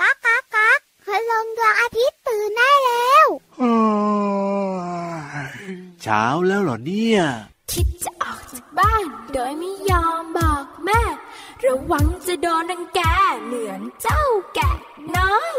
ก๊ากก๊ากก๊ากคืลงดวงอาทิตย์ตื่นได้แล้วเช้าแล้วเหรอเนี่ย คิดจะออกจากบ้าน โดยไม่ยอมบอกแม่ ระวังจะโดนรังแกเหมือนเจ้าแกะน้อย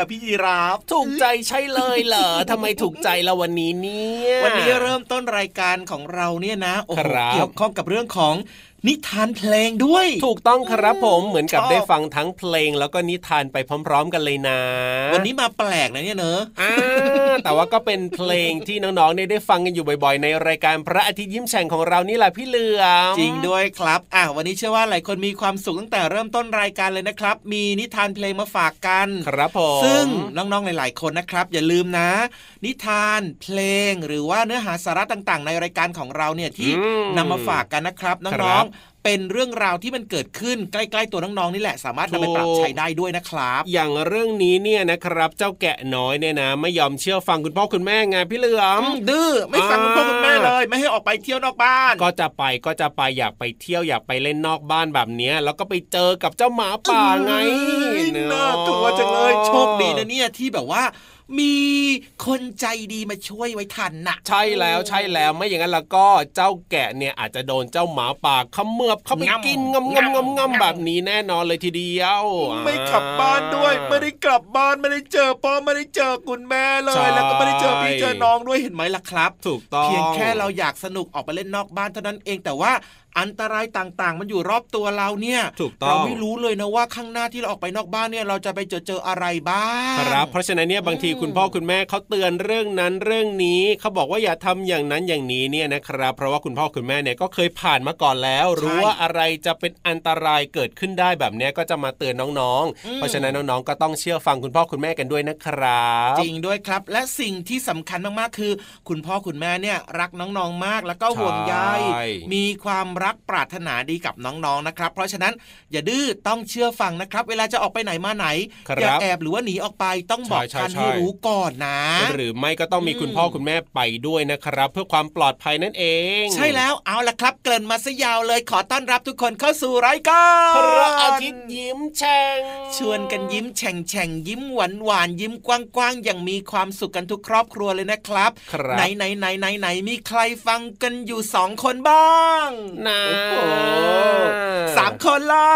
อะพี่ยีราฟถูกใจใช่เลยเหรอทำไมถูกใจเราวันนี้เนี่ยวันนี้เริ่มต้นรายการของเราเนี่ยนะโอ้โหครับเกี่ยวข้องกับเรื่องของ นิทานเพลงด้วย ถูกต้องครับผมเหมือนกับชอบได้ฟังทั้งเพลง แล้วก็นิทานไปพร้อม ๆ กันเลยนะ วันนี้มาแปลกนะเนี่ยเนอะอ่าแต่ว่าก็เป็นเพลงที่น้องๆเนี่ยได้ฟังกันอยู่บ่อยๆ ในรายการพระอาทิตย์ยิ้มแฉ่งของเรานี่แหละพี่เหลือมจริงด้วยครับอะวันนี้เชื่อว่าหลายคนมีความสุขตั้งแต่เริ่มต้นรายการเลยนะครับ มีนิทานเพลงมาฝากกันครับผมซึ่งน้องๆหลายๆคนนะครับ อย่าลืมนะ นิทานเพลงหรือว่าเนื้อหาสาระต่างๆ ในรายการของเราเนี่ยที่อืมนำมาฝากกันนะครับครัน้องบๆ เป็นเรื่องราวที่มันเกิดขึ้นใกล้ๆตัวน้องๆนี่แหละ สามารถนำไปปรับถูกใช้ได้ด้วยนะครับ อย่างเรื่องนี้เนี่ยนะครับ เจ้าแกะน้อยเนี่ยนะ ไม่ยอมเชื่อฟังคุณพ่อคุณแม่ไงพี่เหลือมอืมดื้อไม่ฟังคุณพ่อคุณแม่เลย ไม่ให้ออกไปเที่ยวนอกบ้าน ก็จะไปก็จะไปอยากไปเที่ยวอยากไปเล่นนอกบ้านแบบเนี้ยแล้วก็ไปเจอกับเจ้าหมาป่าไงน่ากลัวจังเลยโชคดีนะเนี่ยที่แบบว่า มีคนใจดีมาช่วยไว้ทันน่ะ ใช่แล้วใช่แล้วไม่อย่างนั้นแล้วก็เจ้าแกะเนี่ยอาจจะโดนเจ้าหมาป่าเขมือบเข้าไปงำกินงำงำงำงำแบบนี้แน่นอนเลยทีเดียว ไม่กลับบ้านด้วย ไม่ได้กลับบ้านไม่ได้เจอพ่อไม่ได้เจอคุณแม่เลย แล้วก็ไม่ได้เจอพี่เจอน้องด้วยเห็นไหมล่ะครับ ถูกต้องเพียงแค่เราอยากสนุกออกไปเล่นนอกบ้านเท่านั้นเองแต่ว่า อันตรายต่างๆ มันอยู่รอบตัวเราเนี่ยถูกต้เราองไม่รู้เลยนะว่าข้างหน้าที่เราออกไปนอกบ้านเนี่ยเราจะไปเจอเจออะไรบ้างครับ เพราะฉะนั้นเนี่ยบางทีคุณพ่อคุณแม่เขาเตือนเรื่องนั้นเรื่องนี้เขาบอกว่าอย่าทำอย่างนั้นอย่างนี้เนี่ยนะครับ เพราะว่าคุณพ่อคุณแม่เนี่ยก็เคยผ่านมาก่อนแล้ว รู้ว่าอะไรจะเป็นอันตรายเกิดขึ้นได้แบบเนี้ยก็จะมาเตือนน้องๆ เพราะฉะนั้นน้องๆก็ต้องเชื่อฟังคุณพ่อคุณแม่กันด้วยนะครับ จริงด้วยครับ และสิ่งที่สำคัญมากๆคือ คุณพ่อคุณแม่เนี่ยรักน้องๆมาก แล้วก็ห่วงใยใช่มีความรักปรารถนาดีกับน้องๆนะครับ เพราะฉะนั้นอย่าดื้อต้องเชื่อฟังนะครับ เวลาจะออกไปไหนมาไหนครับอย่าแอบหรือว่าหนีออกไปต้องบอกใช่กันใช่ให้รู้ก่อนนะ หรือไม่ก็ต้องมีอืมคุณพ่อคุณแม่ไปด้วยนะครับ เพื่อความปลอดภัยนั่นเอง ใช่แล้วเอาละครับ เกริ่นมาซะยาวเลยขอต้อนรับทุกคนเข้าสู่รายการพระอาทิตย์ยิ้มแฉ่งชวนกันยิ้มแฉ่งแฉ่งยิ้มหวานหวานยิ้มกว้างๆอย่างมีความสุขกันทุกครอบครัวเลยนะครับครับไหนไหนไหนไหนไหนมีใครฟังกันอยู่สองคนบ้างนะโอ้โหสามคนล่ะ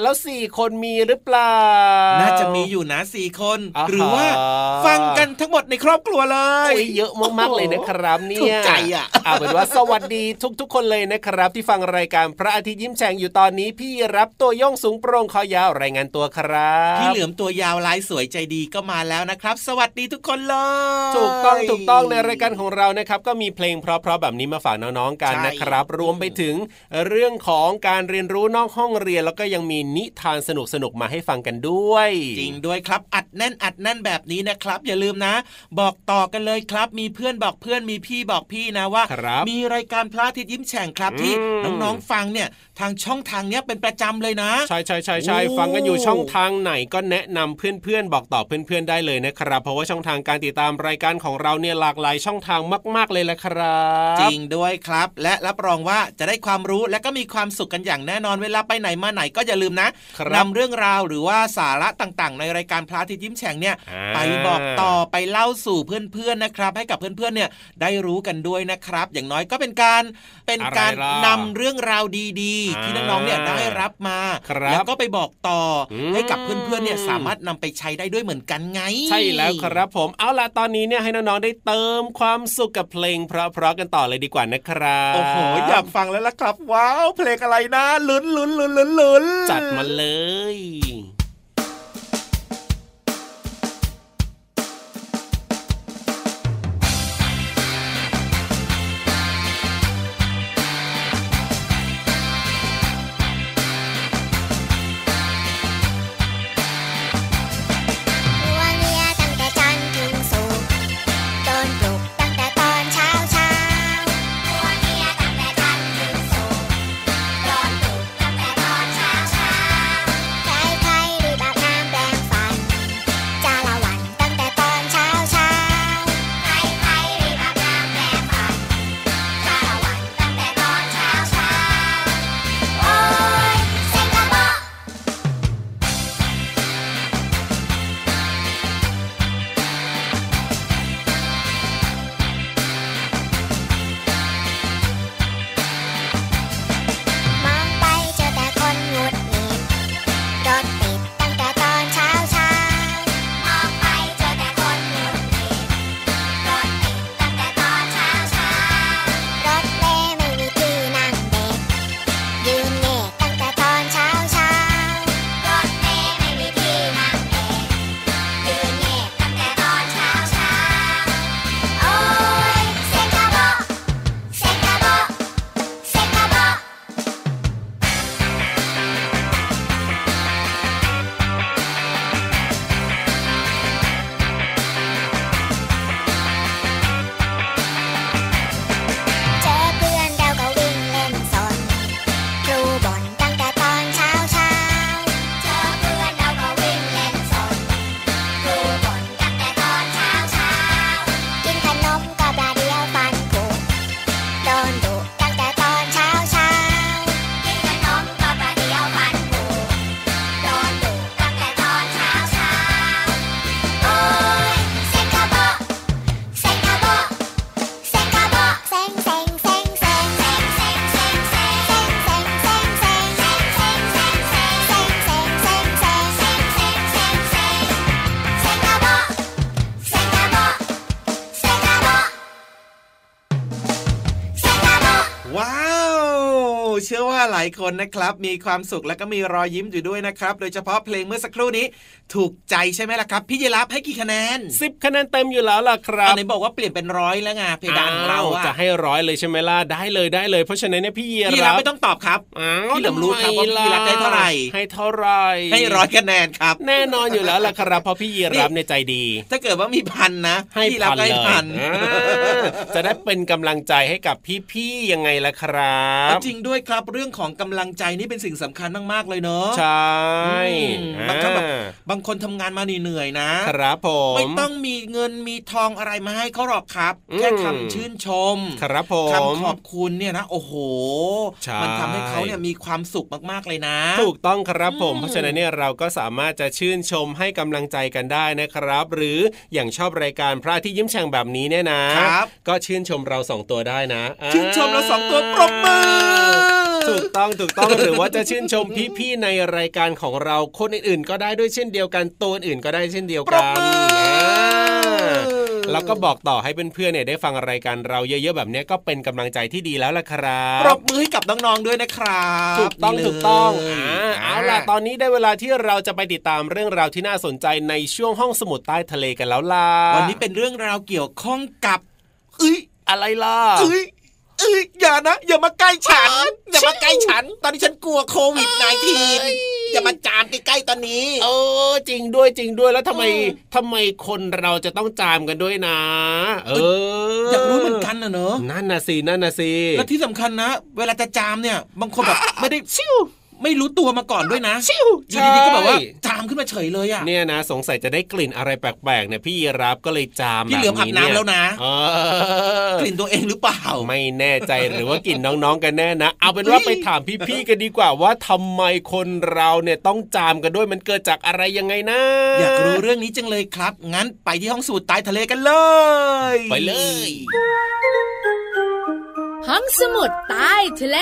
แล้วสี่คนมีหรือเปล่า น่าจะมีอยู่นะสี่คนอ่าฮะหรือว่าฟังกันทั้งหมดในครอบครัวเลยโอ้ยเยอะมากๆเลยนะครับเนี่ยถูกใจอะเอาเป็นว่าสวัสดีทุกๆ คนเลยนะครับ ที่ฟังรายการพระอาทิตย์ยิ้มแฉ่งอยู่ตอนนี้พี่รับตัวโย่องสูงโปร่งคอยาวรายงานตัวครับพี่เหลือมตัวยาวลายสวยใจดีก็มาแล้วนะครับ สวัสดีทุกคนเลยถูกต้องถูกต้องในรายการของเรานะครับ ก็มีเพลงเพราะๆแบบนี้มาฝากน้องๆกันใช่นะครับ รวมไปถึงเรื่องของการเรียนรู้นอกห้องเรียน แล้วก็ยังมีนิทานสนุกๆมาให้ฟังกันด้วย จริงด้วยครับอัดแน่นอัดแน่นแบบนี้นะครับ อย่าลืมนะ บอกต่อกันเลยครับ มีเพื่อนบอกเพื่อนมีพี่บอกพี่นะว่าครับมีรายการพระอาทิตย์ยิ้มแฉ่งครับที่อืมน้องๆฟังเนี่ยทางช่องทางเนี้ยเป็นประจำเลยนะใช่ใช่ใช่ใช่โอ้ฟังกันอยู่ช่องทางไหนก็แนะนำเพื่อนๆบอกต่อเพื่อนๆได้เลยนะครับ เพราะว่าช่องทางการติดตามรายการของเราเนี่ยหลากหลายช่องทางมาก ๆเลยแหละครับ จริงด้วยครับ และรับรองว่าจะได้ความรู้และก็มีความสุขกันอย่างแน่นอนเวลาไปไหนมาไหนก็อย่าลืมนะครับนำเรื่องราวหรือว่าสาระต่างๆ ในรายการพระอาทิตย์ยิ้มแฉ่งเนี่ยอ่าไปบอกต่อไปเล่าสู่เพื่อนๆนะครับ ให้กับเพื่อนๆเนี่ยได้รู้กันด้วยนะครับ อย่างน้อยก็เป็นการเป็นการอะไรล่ะนำเรื่องราวดีๆ ที่น้องๆเนี่ยได้รับมาครับแล้วก็ไปบอกต่ออมให้กับเพื่อนๆเนี่ยสามารถนำไปใช้ได้ด้วยเหมือนกันไง ใช่แล้วครับผมเอาล่ะตอนนี้เนี่ยให้น้องๆได้เติมความสุขกับเพลงเพราะๆกันต่อเลยดีกว่านะครับโอ้โหอยากฟังแล้วล่ะครับว้าว เพลงอะไรนะลุ้นลุ้นลุ้นลุ้นลุ้นจัดมาเลย ชื่อว่าหลายคนนะครับ มีความสุขและก็มีรอยยิ้มอยู่ด้วยนะครับ โดยเฉพาะเพลงเมื่อสักครู่นี้ ถูกใจใช่ไหมล่ะครับ พี่ยีรับให้กี่คะแนนสิบคะแนนเต็มอยู่แล้วล่ะครัอับนไหนบอกว่าเปลี่ยนเป็นร้อยแล้วไงเพดานของเราอ้วอะจะให้ร้อยเลยใช่ไหมล่ะได้เลยได้เลยเพราะฉะนั้นเนี่ยพี่เยียพี่รับไม่ต้องตอบครับอ้าวพี่เหลิมรู้ครับว่าพี่รับได้เท่าไหร่ให้เท่าไหร่ให้ร้อยคะแนนครับ แน่นอนอยู่แล้วล่ะครับเพราะพี่เยียรับในยใจดี ถ้าเกิดว่ามีพันนะให้พี่รับพันก็ให้เลยพันอ่าจะได้เป็นกำลังใจให้กับพี่ๆยังไงล่ะครับ จริงด้วยครับเรื่องของกำลังใจนี่เป็นสิ่งสำคัญมากๆเลยเนอะใช่อืมบางครั้งแบบบางคนทำงานมาเหนื่อยๆนะครับผมไม่ต้องมีเงินมีทองอะไรมาให้เขาหรอกครับอืมแค่คำชื่นชม ครับผมคำขอบคุณเนี่ยนะโอ้โหใช่มันทำให้เขาเนี่ยมีความสุขมากๆเลยนะ ถูกต้องครับผมอืมเพราะฉะนั้นเนี่ยเราก็สามารถจะชื่นชมให้กำลังใจกันได้นะครับ หรืออย่างชอบรายการพระอาที่ยิ้มแฉ่งแบบนี้เนี่ยนะครับก็ชื่นชมเราสองตัวได้นะ ชื่นชมเราสองตัวปรบมือ ถูกต้องถูกต้องหรือว่าจะชื่นชมพี่ๆในรายการของเราคนอื่นๆ ก็ได้ด้วยเช่นเดียวกันตัวอื่นก็ได้เช่นเดียวปรกับนมืออ่าแล้วก็บอกต่อให้เพื่อนๆเนี่ยได้ฟังรายการเราเยอะๆแบบเนี้ยก็เป็นกำลังใจที่ดีแล้วล่ะครับปรบมือให้กับน้องๆด้วยนะครับถูกต้องนี่เลยถูกต้องอ่าอ่าเอาล่ะตอนนี้ได้เวลาที่เราจะไปติดตามเรื่องราวที่น่าสนใจในช่วงห้องสมุดใต้ทะเลกันแล้วล่ะวันนี้เป็นเรื่องราวเกี่ยวข้องกับเอ้ยอะไรล่ะเอ้ย เอ้ยอย่านะ อย่ามาใกล้ฉัน อย่ามาใกล้ฉัน ตอนนี้ฉันกลัวโควิด -19 อย่ามาจามใกล้ๆตอนนี้เออจริงด้วยจริงด้วยแล้วทำไมเออทำไมคนเราจะต้องจามกันด้วยนะ เอออยากรู้เหมือนกันนะเนอะนั่นน่ะสินั่นน่ะสิและที่สำคัญนะ เวลาจะจามเนี่ยบางคนแบบไม่ได้ชิว ไม่รู้ตัวมาก่อนด้วยนะชิวอยู่ดีๆก็แบบว่าจามขึ้นมาเฉยเลยอะเนี่ยนะ สงสัยจะได้กลิ่นอะไรแปลกๆเนี่ยพี่ยีรับก็เลยจามพี่เหลือมอาบน้ำแล้วนะเออกลิ่นตัวเองหรือเปล่า ไม่แน่ใจหรือว่ากลิ่นน้องๆกันแน่นะ เอาเป็นว่าเฮ้ยไปถามพี่ๆกันดีกว่าว่าทำไมคนเราเนี่ยต้องจามกันด้วยมันเกิดจากอะไรยังไงนะ อยากรู้เรื่องนี้จังเลยครับ งั้นไปที่ห้องสูตรใต้ทะเลกันเลย ไปเลย ห้องสมุดใต้ทะเล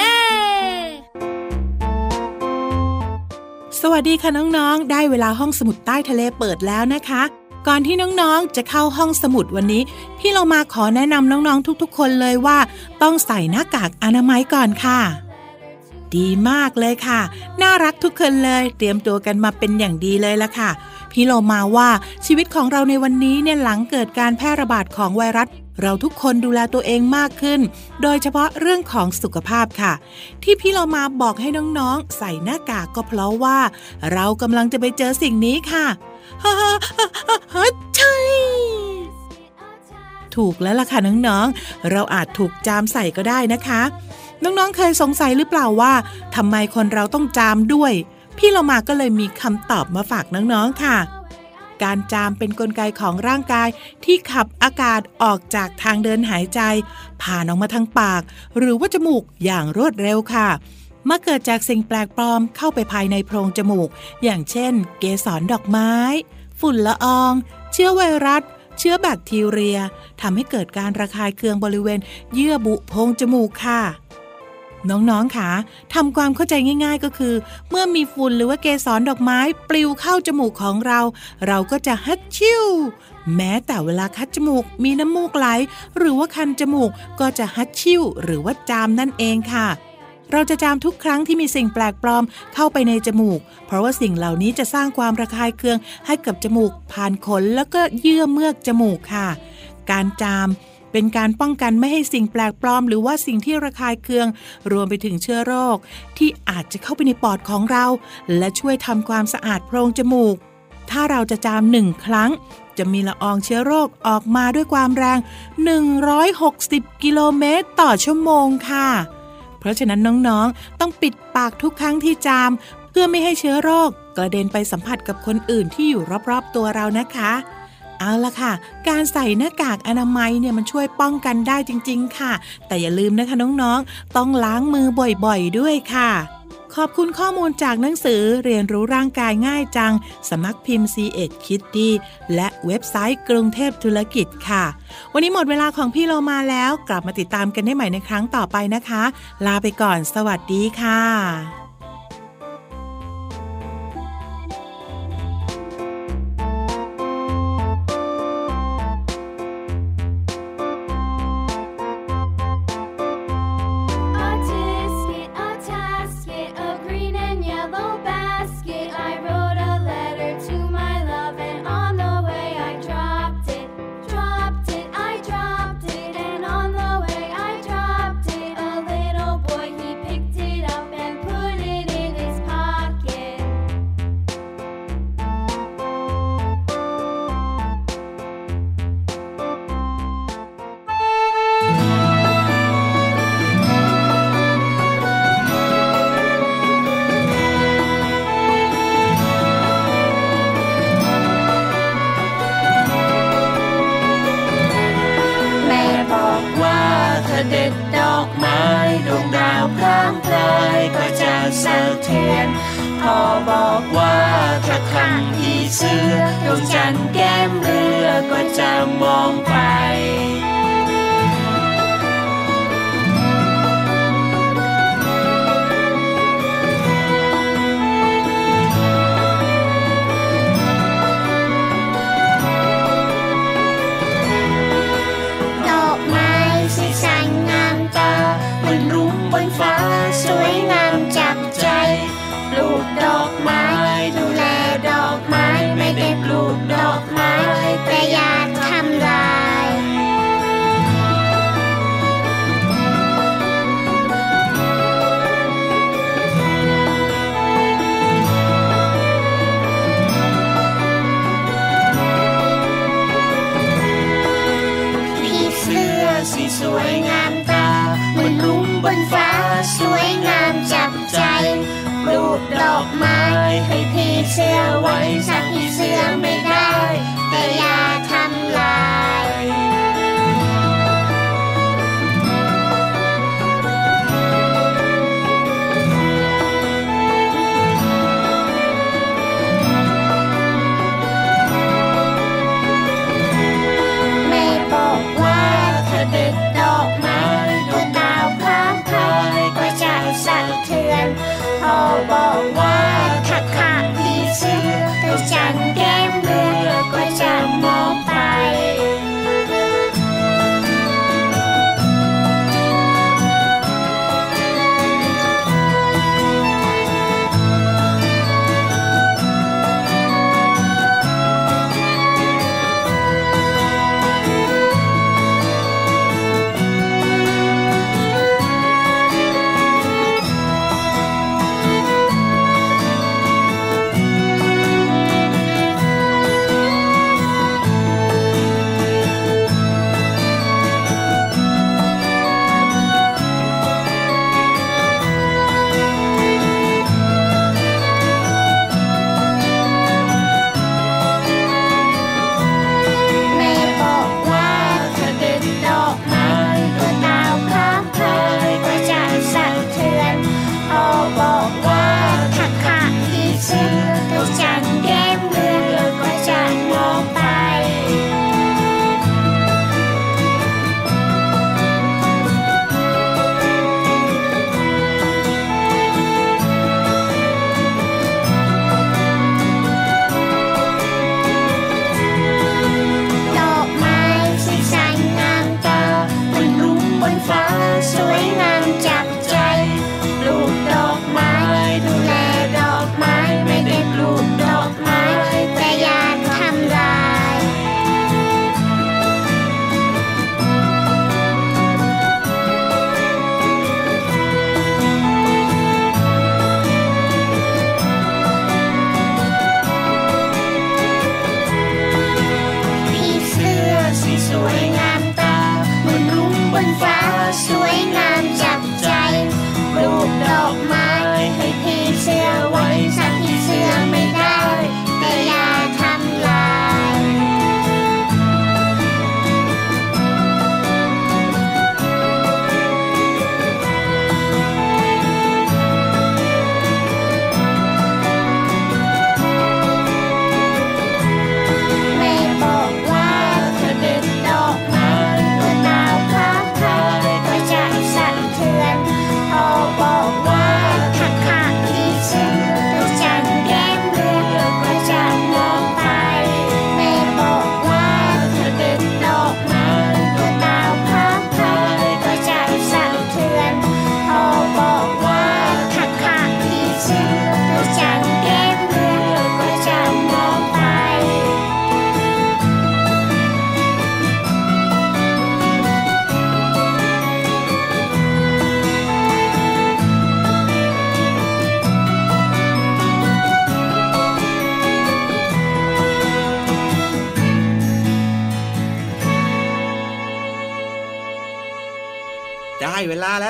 สวัสดีค่ะน้องๆ ได้เวลาห้องสมุดใต้ทะเลเปิดแล้วนะคะ ก่อนที่น้องๆ จะเข้าห้องสมุดวันนี้ พี่เรามาขอแนะนำน้องๆ ทุกๆ คนเลยว่า ต้องใส่หน้ากากอนามัยก่อนค่ะ ดีมากเลยค่ะ น่ารักทุกคนเลย เตรียมตัวกันมาเป็นอย่างดีเลยละค่ะ พี่เรามาว่าชีวิตของเราในวันนี้เนี่ยหลังเกิดการแพร่ระบาดของไวรัส เราทุกคนดูแลตัวเองมากขึ้น โดยเฉพาะเรื่องของสุขภาพค่ะ ที่พี่เรามาบอกให้น้องๆ ใส่หน้ากากก็เพราะว่า เรากำลังจะไปเจอสิ่งนี้ค่ะฮ่าฮ่าฮ่าใช่ถูกแล้วล่ะค่ะน้องๆ เราอาจถูกจามใส่ก็ได้นะคะ น้องๆ เคยสงสัยหรือเปล่าว่าทำไมคนเราต้องจามด้วย พี่เรามาก็เลยมีคำตอบมาฝากน้องๆ ค่ะ การจามเป็นนกลไกของร่างกายที่ขับอากาศออกจากทางเดินหายใจ ผ่านออกมาทางปาก หรือว่าจมูกอย่างรวดเร็วค่ะมื่อเกิดจากสิ่งแปลกปลอมเข้าไปภายในโพรงจมูก อย่างเช่น เกสรดอกไม้ ฝุ่นละออง เชื้อไวรัส เชื้อแบคทีเรียทำให้เกิดการระคายเคืองบริเวณ เยื่อบุโพรงจมูกค่ะ น้องๆค่ะทำความเข้าใจง่าย ๆ ก็คือ เมื่อมีฝุ่นหรือว่าเกสรดอกไม้ปลิวเข้าจมูกของเรา เราก็จะฮัดชิวแม้แต่เวลาคัดจมูกมีน้ำมูกไหล หรือว่าคันจมูกก็จะฮัดชิวหรือว่าจามนั่นเองค่ะ เราจะจามทุกครั้งที่มีสิ่งแปลกปลอมเข้าไปในจมูก เพราะว่าสิ่งเหล่านี้จะสร้างความระคายเคืองให้กับจมูกผ่านขนแล้วก็เยื่อเมือกจมูกค่ะ การจาม เป็นการป้องกันไม่ให้สิ่งแปลกปลอม หรือว่าสิ่งที่ระคายเคือง รวมไปถึงเชื้อโรค ที่อาจจะเข้าไปในปอดของเรา และช่วยทำความสะอาดโพรงจมูก ถ้าเราจะจามหนึ่งครั้ง จะมีละอองเชื้อโรคออกมาด้วยความแรง 160 กิโลเมตรต่อชั่วโมงค่ะ เพราะฉะนั้นน้องๆ ต้องปิดปากทุกครั้งที่จาม เพื่อไม่ให้เชื้อโรคกระเด็นไปสัมผัสกับคนอื่นที่อยู่รอบๆตัวเรานะคะ เอาละค่ะ การใส่หน้ากากอนามัยเนี่ยมันช่วยป้องกันได้จริง ๆ ค่ะ แต่อย่าลืมนะคะน้องๆ ต้องล้างมือบ่อยๆ ด้วยค่ะ ขอบคุณข้อมูลจากหนังสือเรียนรู้ร่างกายง่ายจังสำนักพิมพ์ C ีเอ็ดคิดดีและเว็บไซต์กรุงเทพธุรกิจค่ะ วันนี้หมดเวลาของพี่เรามาแล้ว กลับมาติดตามกันได้ใหม่ในครั้งต่อไปนะคะ ลาไปก่อน สวัสดีค่ะ ว่าถ้าเด็ดดอกไม้ดวงดาวพร่างพลายก็จะสะเทียนพ่อบอกว่าถ้าคำผีเสื้อดวงจันทร์แก้มเรือก็จะมองไป อกไม้ให้พี่เสื้อไว้สักผีเสื้อไม่ได้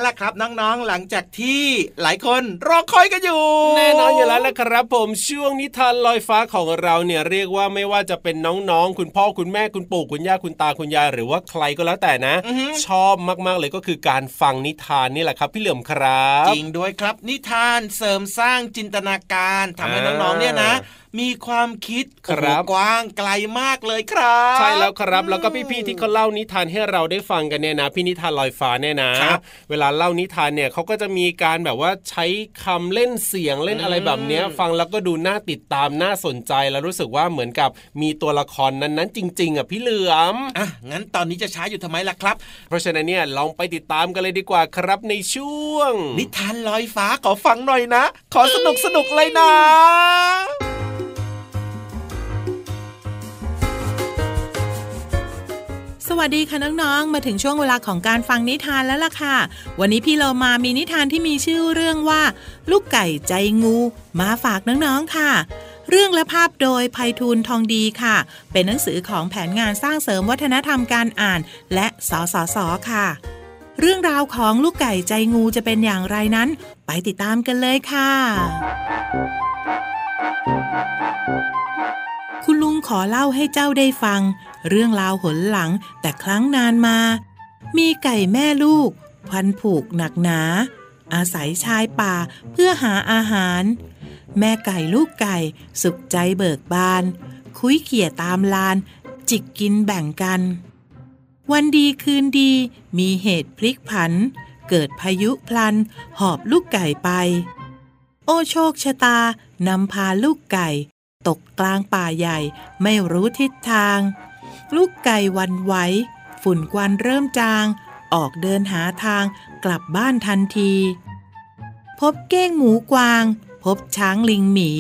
ล่ะครับน้องๆหลังจากที่หลายคนรอคอยกันอยู่ แน่นอนอยู่แล้วละครับ ผมช่วงนิทานลอยฟ้าของเราเนี่ยเรียกว่าไม่ว่าจะเป็นน้องๆ คุณพ่อคุณแม่คุณปู่คุณย่าคุณตาคุณยายหรือว่าใครก็แล้วแต่นะอือฮึชอบมากๆเลยก็คือการฟังนิทานนี่แหละครับ พี่เหลื่อมครับ จริงด้วยครับนิทานเสริมสร้างจินตนาการทำให้อ่าน้องๆเนี่ยนะมีความคิดครับโอ้โหกว้างไกลมากเลยครับ ใช่แล้วครับ แล้วก็พี่ๆที่เขาเล่านิทานให้เราได้ฟังกันเนี่ยนะพี่นิทานลอยฟ้าเนี่ยนะครับเวลาเล่านิทานเนี่ยเขาก็จะมีการแบบว่าใช้คำเล่นเสียงเล่นอะไรแบบเนี้ยอืมฟังแล้วก็ดูน่าติดตามน่าสนใจแล้วรู้สึกว่าเหมือนกับมีตัวละครนั้นๆ จริง ๆอะพี่เหลือมอะงั้นตอนนี้จะช้าอยู่ทำไมล่ะครับ เพราะฉะนั้นเนี่ยลองไปติดตามกันเลยดีกว่าครับในช่วง นิทานลอยฟ้าขอฟังหน่อยนะ ขอสนุกสนุกเลยนะ สวัสดีค่ะน้องๆ มาถึงช่วงเวลาของการฟังนิทานแล้วล่ะค่ะ วันนี้พี่เรามามีนิทานที่มีชื่อเรื่องว่า ลูกไก่ใจงู มาฝากน้องๆค่ะ เรื่องและภาพโดยภัยทูลทองดีค่ะ เป็นหนังสือของแผนงานสร้างเสริมวัฒนธรรมการอ่าน และสสสค่ะ เรื่องราวของลูกไก่ใจงูจะเป็นอย่างไรนั้น ไปติดตามกันเลยค่ะ คุณลุงขอเล่าให้เจ้าได้ฟัง เรื่องราวหนหลังแต่ครั้งนานมา มีไก่แม่ลูก พันผูกหนักหนา อาศัยชายป่าเพื่อหาอาหาร แม่ไก่ลูกไก่สุขใจเบิกบาน คุยเขี่ยตามลาน จิกกินแบ่งกัน วันดีคืนดีมีเหตุพลิกผัน เกิดพายุพลัน หอบลูกไก่ไปโอโชคชะตานำพาลูกไก่ ตกกลางป่าใหญ่ไม่รู้ทิศทาง ลูกไก่วันไหว ฝุ่นควันเริ่มจาง ออกเดินหาทางกลับบ้านทันที พบเก้งหมูกวาง พบช้างลิงหมี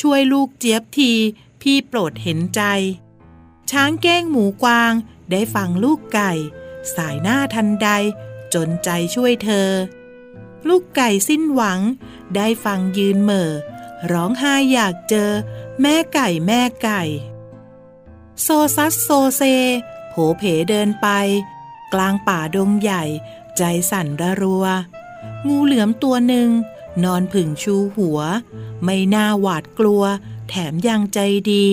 ช่วยลูกเจี๊ยบที พี่โปรดเห็นใจ ช้างเก้งหมูกวางได้ฟังลูกไก่ สายหน้าทันใด จนใจช่วยเธอ ลูกไก่สิ้นหวัง ได้ฟังยืนเหม่อ ร้องไห้อยากเจอ แม่ไก่แม่ไก่ โซซัสโซเซ โผเพเดินไป กลางป่าดงใหญ่ ใจสั่นระรัว งูเหลือมตัวหนึ่ง นอนผึ่งชูหัว ไม่น่าหวาดกลัว แถมยังใจดี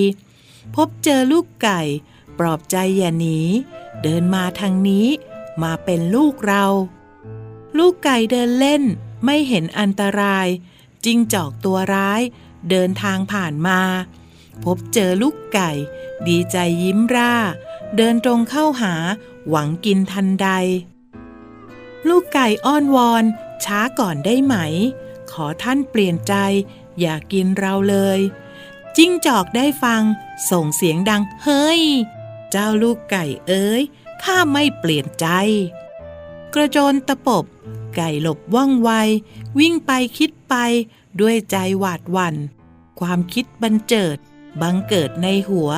พบเจอลูกไก่ ปลอบใจอย่าหนี เดินมาทางนี้ มาเป็นลูกเรา ลูกไก่เดินเล่น ไม่เห็นอันตราย จิงจอกตัวร้าย เดินทางผ่านมา พบเจอลูกไก่ ดีใจยิ้มร่า เดินตรงเข้าหา หวังกินทันใด ลูกไก่อ้อนวอน ช้าก่อนได้ไหม ขอท่านเปลี่ยนใจ อย่ากินเราเลย จิ้งจอกได้ฟัง ส่งเสียงดัง เฮ้ย เจ้าลูกไก่เอ้ยข้าไม่เปลี่ยนใจ กระโจนตะปบ ไก่หลบว่องไว วิ่งไปคิดไป ด้วยใจหวาดหวัน่น ความคิดบันเจิด บังเกิดในหัว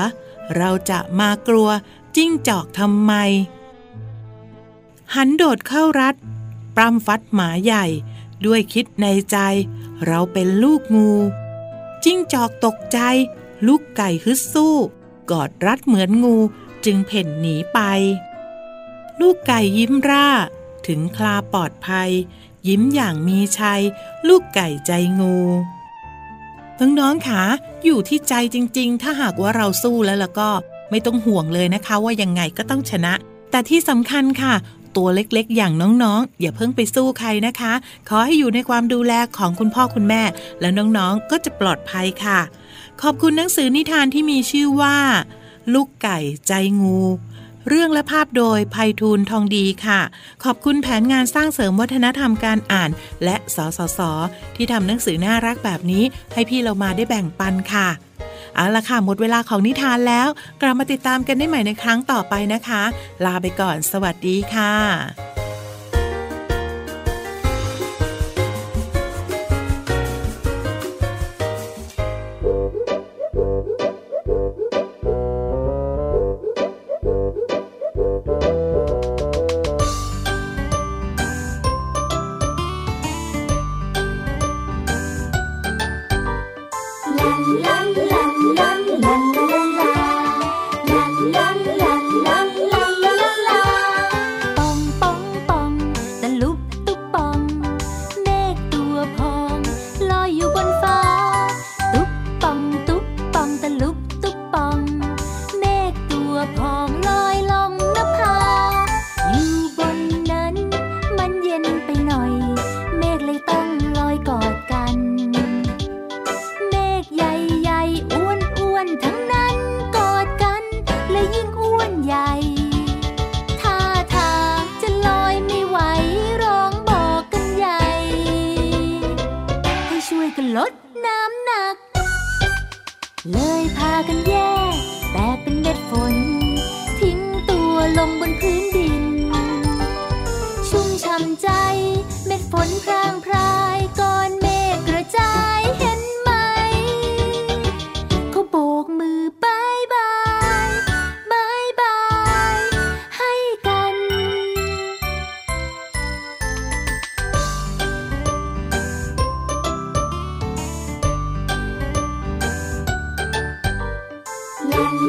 เราจะมากลัวจิ้งจอกทำไม หันโดดเข้ารัดปล้ำฟัดหมาใหญ่ ด้วยคิดในใจ เราเป็นลูกงู จิ้งจอกตกใจ ลูกไก่ฮึดสู้ กอดรัดเหมือนงูจึงเพ่นหนีไป ลูกไก่ยิ้มร่า ถึงคลาปลอดภัย ยิ้มอย่างมีชัย ลูกไก่ใจงู น้องๆค่ะอยู่ที่ใจจริง ๆ ถ้าหากว่าเราสู้แล้วแล้วก็ไม่ต้องห่วงเลยนะคะ ว่ายังไงก็ต้องชนะ แต่ที่สำคัญค่ะ ตัวเล็กๆ อย่างน้องๆ อย่าเพิ่งไปสู้ใครนะคะ ขอให้อยู่ในความดูแลของคุณพ่อคุณแม่ แล้วน้องๆก็จะปลอดภัยค่ะ ขอบคุณหนังสือนิทานที่มีชื่อว่า ลูกไก่ใจงู เรื่องและภาพโดยภัยทูลทองดีค่ะ ขอบคุณแผนงานสร้างเสริมวัฒนธรรมการอ่าน และสสส ที่ทำหนังสือน่ารักแบบนี้ ให้พี่เรามาได้แบ่งปันค่ะ เอาละค่ะ หมดเวลาของนิทานแล้ว กลับมาติดตามกันได้ใหม่ในครั้งต่อไปนะคะ ลาไปก่อน สวัสดีค่ะ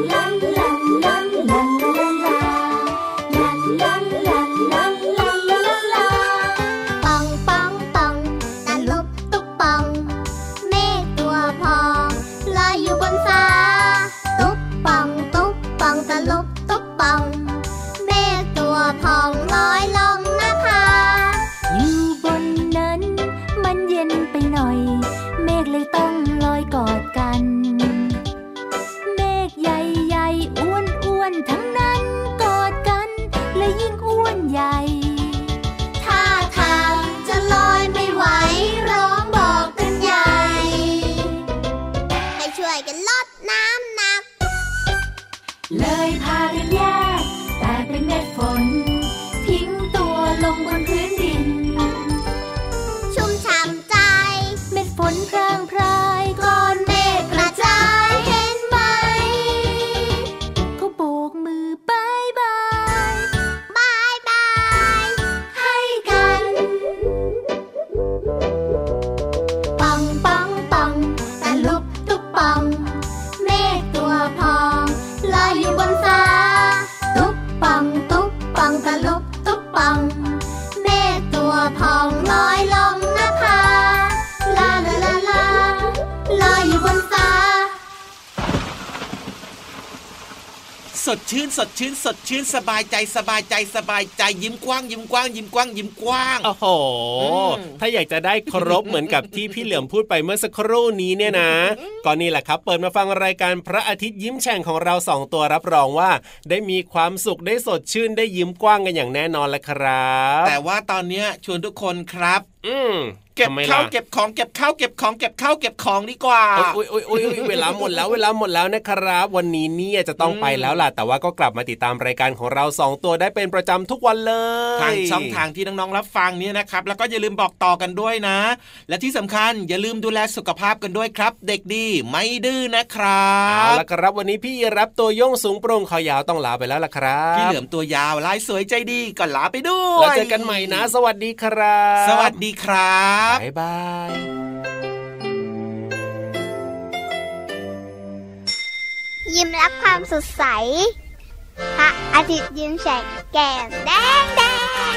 la la สดชื่นสดชื่นสดชื่นสบายใจสบายใจสบายใจยิ้มกว้าง ยิ้มกว้าง ยิ้มกว้าง ยิ้มกว้างโอ้โหอืมถ้าอยากจะได้ครบเหมือนกับที่พี่เหลือมพูดไปเมื่อสักครู่นี้เนี่ยนะก็นี่แหละครับ เปิดมาฟังรายการพระอาทิตย์ยิ้มแฉ่งของเราสองตัวรับรองว่า ได้มีความสุขได้สดชื่นได้ยิ้มกว้างกันอย่างแน่นอนแหละครับ แต่ว่าตอนเนี้ยชวนทุกคนครับ อืมเก็บทำไมข้าวล่ะเก็บของเก็บข้าวเก็บของเก็บข้าวเก็บของดีกว่าโอ้ยโอ้ยโอ้ยโอ้ยเวลาหมดแล้วเวลาหมดแล้วนะครับ วันนี้เนี่ยจะต้องไปแล้วล่ะแต่ว่าก็กลับมาติดตามรายการของเราสองตัวได้เป็นประจำทุกวันเลยทางช่องทางที่น้องๆรับฟังเนี่ยนะครับ แล้วก็อย่าลืมบอกต่อกันด้วยนะ และที่สำคัญอย่าลืมดูแลสุขภาพกันด้วยครับ เด็กดีไม่ดื้อนะครัเอาบละครับวันนี้พี่รับตัวโย่งสูงโปร่งคอยาวต้องลาไปแล้วล่ะครับพี่เหลือมตัวยาวลายสวยใจดีก็ลาไปด้วยแล้วเจอกันใหม่นะ สวัสดีครับ สวัสดีครับ บ๊ายบายยิ้มรับความสดใสพระอาทิตย์ยิ้มแฉกแก้มแดงแดง